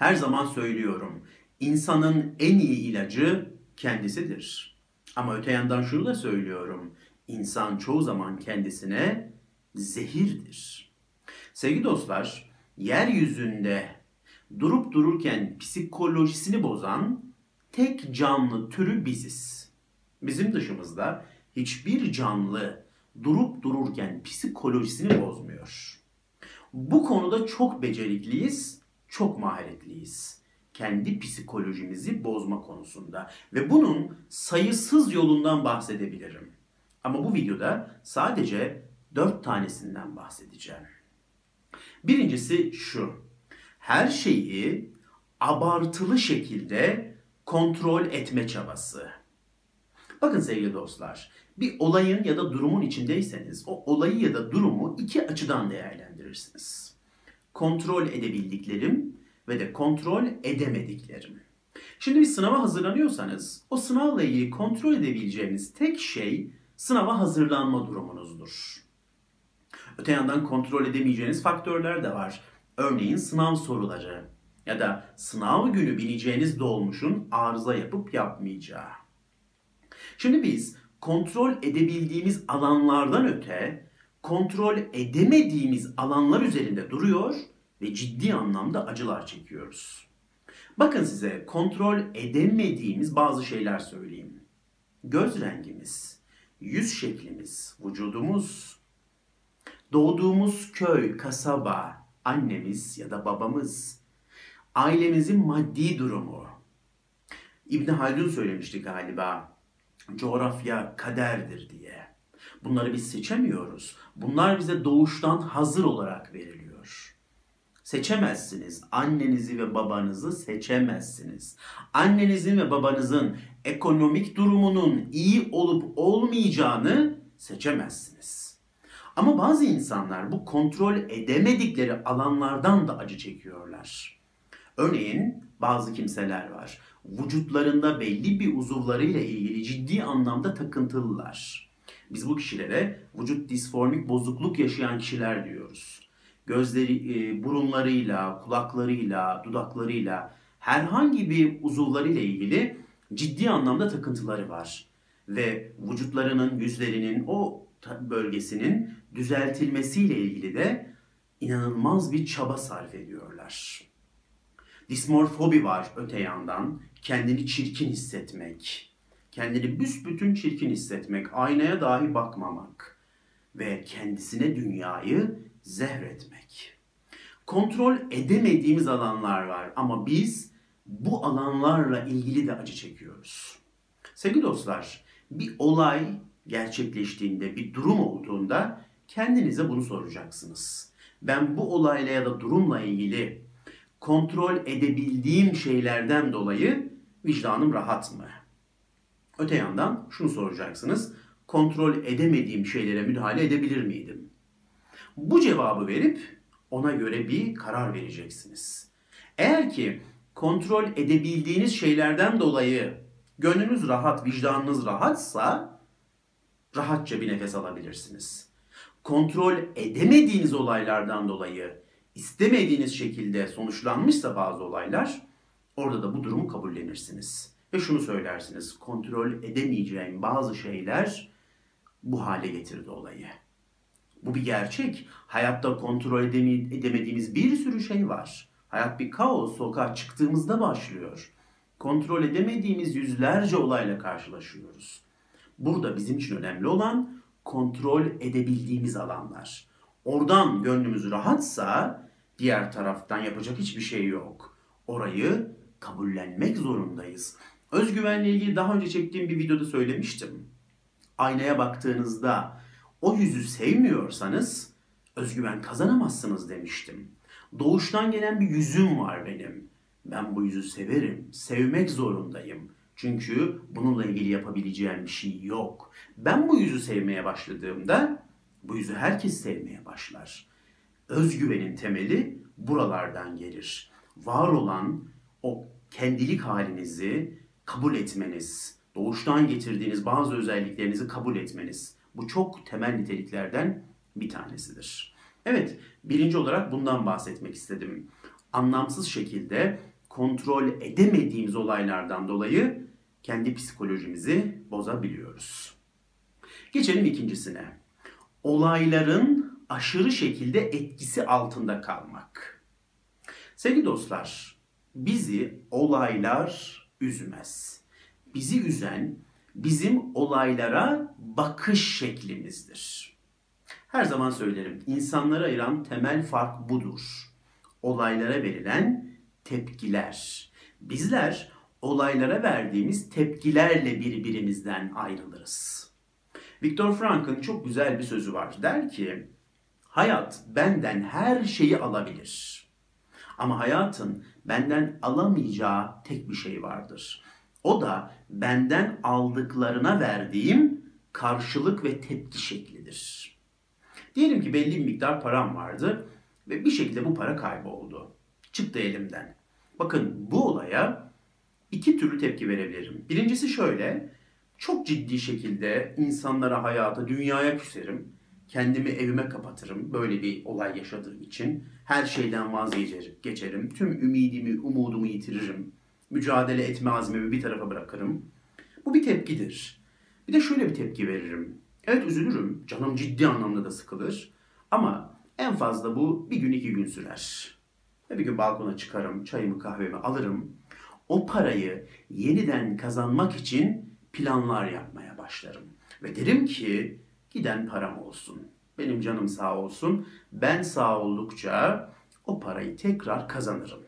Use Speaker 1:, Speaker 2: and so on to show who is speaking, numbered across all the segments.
Speaker 1: Her zaman söylüyorum. İnsanın en iyi ilacı kendisidir. Ama öte yandan şunu da söylüyorum. İnsan çoğu zaman kendisine zehirdir. Sevgili dostlar, yeryüzünde durup dururken psikolojisini bozan tek canlı türü biziz. Bizim dışımızda hiçbir canlı durup dururken psikolojisini bozmuyor. Bu konuda çok becerikliyiz, çok maharetliyiz. Kendi psikolojimizi bozma konusunda ve bunun sayısız yolundan bahsedebilirim. Ama bu videoda sadece dört tanesinden bahsedeceğim. Birincisi şu. Her şeyi abartılı şekilde kontrol etme çabası. Bakın sevgili dostlar, bir olayın ya da durumun içindeyseniz o olayı ya da durumu iki açıdan değerlendirirsiniz. Kontrol edebildiklerim ve de kontrol edemediklerim. Şimdi bir sınava hazırlanıyorsanız o sınavla ilgili kontrol edebileceğiniz tek şey sınava hazırlanma durumunuzdur. Öte yandan kontrol edemeyeceğiniz faktörler de var. Örneğin sınav soruları ya da sınav günü bineceğiniz dolmuşun arıza yapıp yapmayacağı. Şimdi biz kontrol edebildiğimiz alanlardan öte kontrol edemediğimiz alanlar üzerinde duruyor ve ciddi anlamda acılar çekiyoruz. Bakın size kontrol edemediğimiz bazı şeyler söyleyeyim. Göz rengimiz, yüz şeklimiz, vücudumuz, doğduğumuz köy, kasaba, annemiz ya da babamız, ailemizin maddi durumu. İbn Haldun söylemişti galiba coğrafya kaderdir diye. Bunları biz seçemiyoruz. Bunlar bize doğuştan hazır olarak veriliyor. Seçemezsiniz. Annenizi ve babanızı seçemezsiniz. Annenizin ve babanızın ekonomik durumunun iyi olup olmayacağını seçemezsiniz. Ama bazı insanlar bu kontrol edemedikleri alanlardan da acı çekiyorlar. Örneğin bazı kimseler var vücutlarında belli bir uzuvlarıyla ilgili ciddi anlamda takıntılılar. Biz bu kişilere vücut disformik bozukluk yaşayan kişiler diyoruz. Gözleri, e, burunlarıyla, kulaklarıyla, dudaklarıyla herhangi bir uzuvlarıyla ilgili ciddi anlamda takıntıları var. Ve vücutlarının, yüzlerinin o bölgesinin düzeltilmesiyle ilgili de inanılmaz bir çaba sarf ediyorlar. Dismorfobi var öte yandan kendini çirkin hissetmek, kendini büsbütün çirkin hissetmek, aynaya dahi bakmamak ve kendisine dünyayı zehretmek. Kontrol edemediğimiz alanlar var ama biz bu alanlarla ilgili de acı çekiyoruz. Sevgili dostlar, bir olay gerçekleştiğinde, bir durum olduğunda kendinize bunu soracaksınız. Ben bu olayla ya da durumla ilgili kontrol edebildiğim şeylerden dolayı vicdanım rahat mı? Öte yandan şunu soracaksınız. Kontrol edemediğim şeylere müdahale edebilir miydim? Bu cevabı verip ona göre bir karar vereceksiniz. Eğer ki kontrol edebildiğiniz şeylerden dolayı gönlünüz rahat, vicdanınız rahatsa rahatça bir nefes alabilirsiniz. Kontrol edemediğiniz olaylardan dolayı istemediğiniz şekilde sonuçlanmışsa bazı olaylar orada da bu durumu kabullenirsiniz. Ve şunu söylersiniz. Kontrol edemeyeceğim bazı şeyler bu hale getirdi olayı. Bu bir gerçek. Hayatta kontrol edemediğimiz bir sürü şey var. Hayat bir kaos. Sokağa çıktığımızda başlıyor. Kontrol edemediğimiz yüzlerce olayla karşılaşıyoruz. Burada bizim için önemli olan kontrol edebildiğimiz alanlar. Oradan gönlümüz rahatsa diğer taraftan yapacak hiçbir şey yok. Orayı kabullenmek zorundayız. Özgüvenle ilgili daha önce çektiğim bir videoda söylemiştim. Aynaya baktığınızda o yüzü sevmiyorsanız özgüven kazanamazsınız demiştim. Doğuştan gelen bir yüzüm var benim. Ben bu yüzü severim, sevmek zorundayım. Çünkü bununla ilgili yapabileceğim bir şey yok. Ben bu yüzü sevmeye başladığımda bu yüzü herkes sevmeye başlar. Özgüvenin temeli buralardan gelir. Var olan o kendilik halinizi kabul etmeniz, doğuştan getirdiğiniz bazı özelliklerinizi kabul etmeniz. Bu çok temel niteliklerden bir tanesidir. Evet, birinci olarak bundan bahsetmek istedim. Anlamsız şekilde kontrol edemediğimiz olaylardan dolayı kendi psikolojimizi bozabiliyoruz. Geçelim ikincisine. Olayların aşırı şekilde etkisi altında kalmak. Sevgili dostlar, bizi olaylar üzmez. Bizi üzen bizim olaylara bakış şeklimizdir. Her zaman söylerim, insanlara ayıran temel fark budur. Olaylara verilen tepkiler. Bizler olaylara verdiğimiz tepkilerle birbirimizden ayrılırız. Viktor Frankl'ın çok güzel bir sözü var. Der ki, hayat benden her şeyi alabilir. Ama hayatın benden alamayacağı tek bir şey vardır. O da benden aldıklarına verdiğim karşılık ve tepki şeklidir. Diyelim ki belli bir miktar param vardı ve bir şekilde bu para kayboldu. Çıktı elimden. Bakın bu olaya iki türlü tepki verebilirim. Birincisi şöyle, çok ciddi şekilde insanlara, hayata, dünyaya küserim. Kendimi evime kapatırım böyle bir olay yaşadığım için. Her şeyden vazgeçerim. Tüm ümidimi, umudumu yitiririm. Mücadele etme azmimi bir tarafa bırakırım. Bu bir tepkidir. Bir de şöyle bir tepki veririm. Evet üzülürüm. Canım ciddi anlamda da sıkılır. Ama en fazla bu bir gün iki gün sürer. Bir gün balkona çıkarım, çayımı kahvemi alırım. O parayı yeniden kazanmak için planlar yapmaya başlarım. Ve derim ki giden param olsun. Benim canım sağ olsun. Ben sağ oldukça o parayı tekrar kazanırım.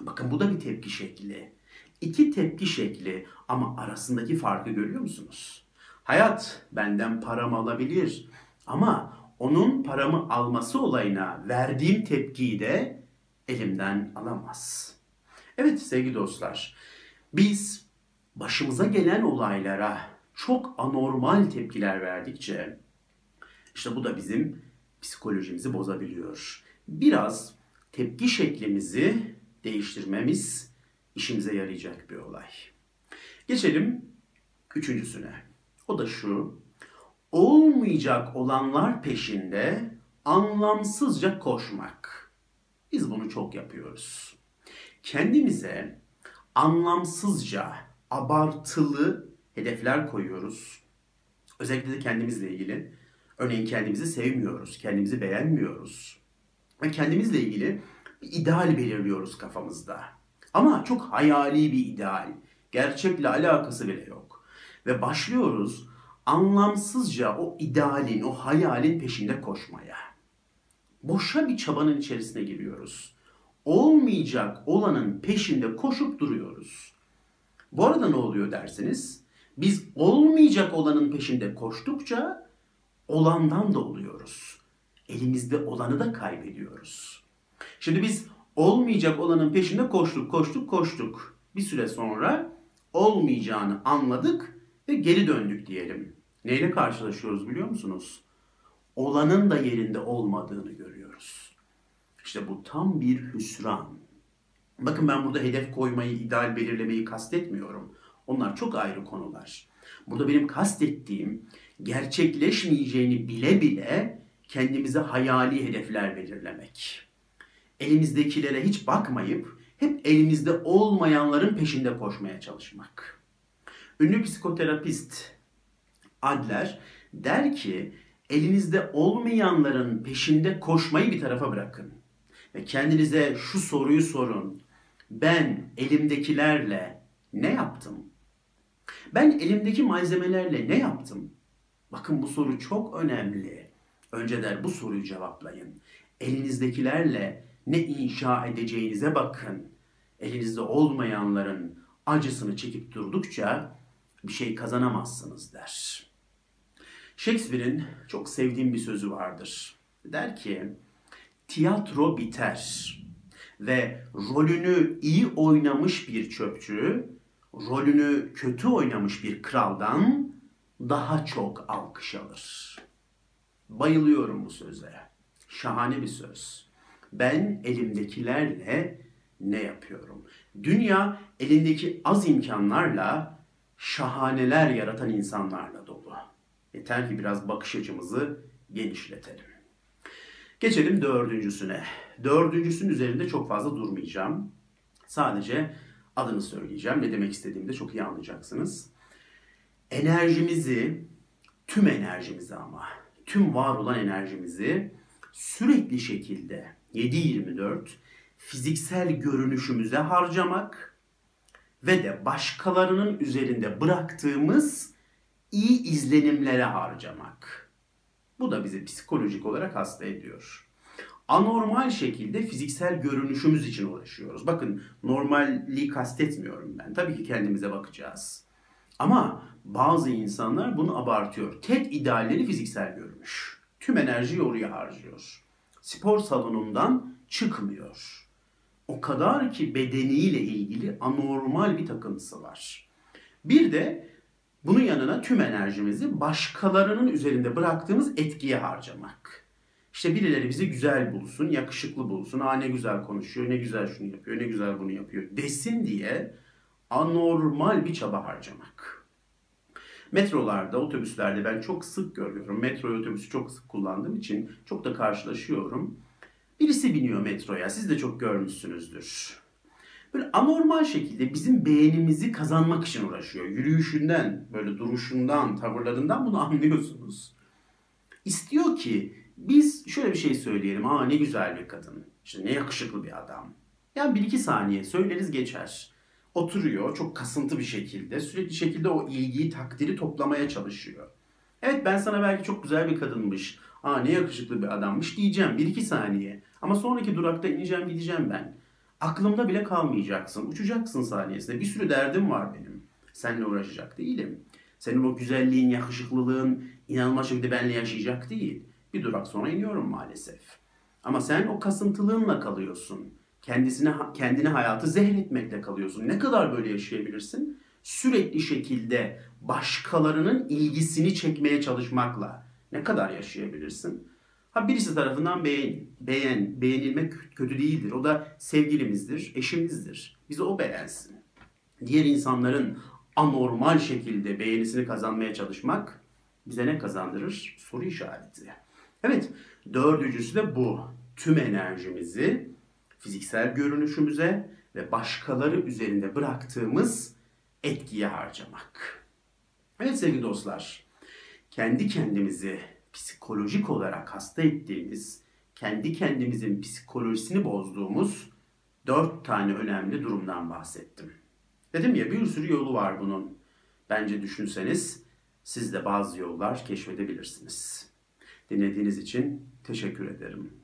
Speaker 1: Bakın bu da bir tepki şekli. İki tepki şekli ama arasındaki farkı görüyor musunuz? Hayat benden paramı alabilir ama onun paramı alması olayına verdiğim tepkiyi de elimden alamaz. Evet sevgili dostlar, biz başımıza gelen olaylara çok anormal tepkiler verdikçe işte bu da bizim psikolojimizi bozabiliyor. Biraz tepki şeklimizi değiştirmemiz işimize yarayacak bir olay. Geçelim üçüncüsüne. O da şu. Olmayacak olanlar peşinde anlamsızca koşmak. Biz bunu çok yapıyoruz. Kendimize anlamsızca abartılı hedefler koyuyoruz. Özellikle de kendimizle ilgili. Örneğin kendimizi sevmiyoruz, kendimizi beğenmiyoruz. Ve kendimizle ilgili bir ideal belirliyoruz kafamızda. Ama çok hayali bir ideal. Gerçekle alakası bile yok. Ve başlıyoruz anlamsızca o idealin, o hayalin peşinde koşmaya. Boşa bir çabanın içerisine giriyoruz. Olmayacak olanın peşinde koşup duruyoruz. Bu arada ne oluyor dersiniz? Biz olmayacak olanın peşinde koştukça olandan da oluyoruz. Elimizde olanı da kaybediyoruz. Şimdi biz olmayacak olanın peşinde koştuk, koştuk, koştuk. Bir süre sonra olmayacağını anladık ve geri döndük diyelim. Neyle karşılaşıyoruz biliyor musunuz? Olanın da yerinde olmadığını görüyoruz. İşte bu tam bir hüsran. Bakın ben burada hedef koymayı, ideal belirlemeyi kastetmiyorum. Onlar çok ayrı konular. Burada benim kastettiğim gerçekleşmeyeceğini bile bile kendimize hayali hedefler belirlemek. Elimizdekilere hiç bakmayıp hep elimizde olmayanların peşinde koşmaya çalışmak. Ünlü psikoterapist Adler der ki elinizde olmayanların peşinde koşmayı bir tarafa bırakın. Ve kendinize şu soruyu sorun. Ben elimdekilerle ne yaptım? Ben elimdeki malzemelerle ne yaptım? Bakın bu soru çok önemli. Önce der bu soruyu cevaplayın. Elinizdekilerle ne inşa edeceğinize bakın. Elinizde olmayanların acısını çekip durdukça bir şey kazanamazsınız der. Shakespeare'in çok sevdiğim bir sözü vardır. Der ki, tiyatro biter ve rolünü iyi oynamış bir çöpçü, rolünü kötü oynamış bir kraldan daha çok alkış alır. Bayılıyorum bu söze. Şahane bir söz. Ben elimdekilerle ne yapıyorum? Dünya elindeki az imkanlarla şahaneler yaratan insanlarla dolu. Yeter ki biraz bakış açımızı genişletelim. Geçelim dördüncüsüne. Dördüncüsünün üzerinde çok fazla durmayacağım. Sadece adını söyleyeceğim. Ne demek istediğimi de çok iyi anlayacaksınız. Enerjimizi, tüm enerjimizi ama, tüm var olan enerjimizi sürekli şekilde 7-24 fiziksel görünüşümüze harcamak ve de başkalarının üzerinde bıraktığımız iyi izlenimlere harcamak. Bu da bizi psikolojik olarak hasta ediyor. Anormal şekilde fiziksel görünüşümüz için uğraşıyoruz. Bakın normalliği kastetmiyorum ben. Tabii ki kendimize bakacağız. Ama bazı insanlar bunu abartıyor. Tek idealleri fiziksel görünüş. Tüm enerjiyi oraya harcıyor. Spor salonundan çıkmıyor. O kadar ki bedeniyle ilgili anormal bir takıntısı var. Bir de bunun yanına tüm enerjimizi başkalarının üzerinde bıraktığımız etkiye harcamak. İşte birileri bizi güzel bulsun, yakışıklı bulsun, aa ne güzel konuşuyor, ne güzel şunu yapıyor, ne güzel bunu yapıyor desin diye anormal bir çaba harcamak. Metrolarda, otobüslerde ben çok sık görüyorum. Metro otobüsü çok sık kullandığım için çok da karşılaşıyorum. Birisi biniyor metroya, siz de çok görmüşsünüzdür. Böyle anormal şekilde bizim beğenimizi kazanmak için uğraşıyor. Yürüyüşünden, böyle duruşundan, tavırlarından bunu anlıyorsunuz. İstiyor ki biz şöyle bir şey söyleyelim. Aa ne güzel bir kadın. İşte ne yakışıklı bir adam. Yani bir iki saniye söyleriz geçer. Oturuyor çok kasıntı bir şekilde. Sürekli şekilde o ilgiyi, takdiri toplamaya çalışıyor. Evet ben sana belki çok güzel bir kadınmış. Aa ne yakışıklı bir adammış diyeceğim bir iki saniye. Ama sonraki durakta ineceğim gideceğim ben. Aklımda bile kalmayacaksın. Uçacaksın saniyesinde. Bir sürü derdim var benim. Seninle uğraşacak değilim. Senin o güzelliğin, yakışıklılığın inanılmaz şekilde benimle yaşayacak değil. Bir durak sonra iniyorum maalesef. Ama sen o kasıntılığınla kalıyorsun. Kendisine kendine hayatı zehretmekle kalıyorsun. Ne kadar böyle yaşayabilirsin? Sürekli şekilde başkalarının ilgisini çekmeye çalışmakla ne kadar yaşayabilirsin? Ha birisi tarafından beğen, beğen, beğenilmek kötü değildir. O da sevgilimizdir, eşimizdir. Bizi o beğensin. Diğer insanların anormal şekilde beğenisini kazanmaya çalışmak bize ne kazandırır? Soru işareti. Evet, dördüncüsü de bu. Tüm enerjimizi fiziksel görünüşümüze ve başkaları üzerinde bıraktığımız etkiye harcamak. Evet sevgili dostlar, kendi kendimizi psikolojik olarak hasta ettiğimiz, kendi kendimizin psikolojisini bozduğumuz dört tane önemli durumdan bahsettim. Dedim ya bir sürü yolu var bunun. Bence düşünseniz siz de bazı yollar keşfedebilirsiniz. Dinlediğiniz için teşekkür ederim.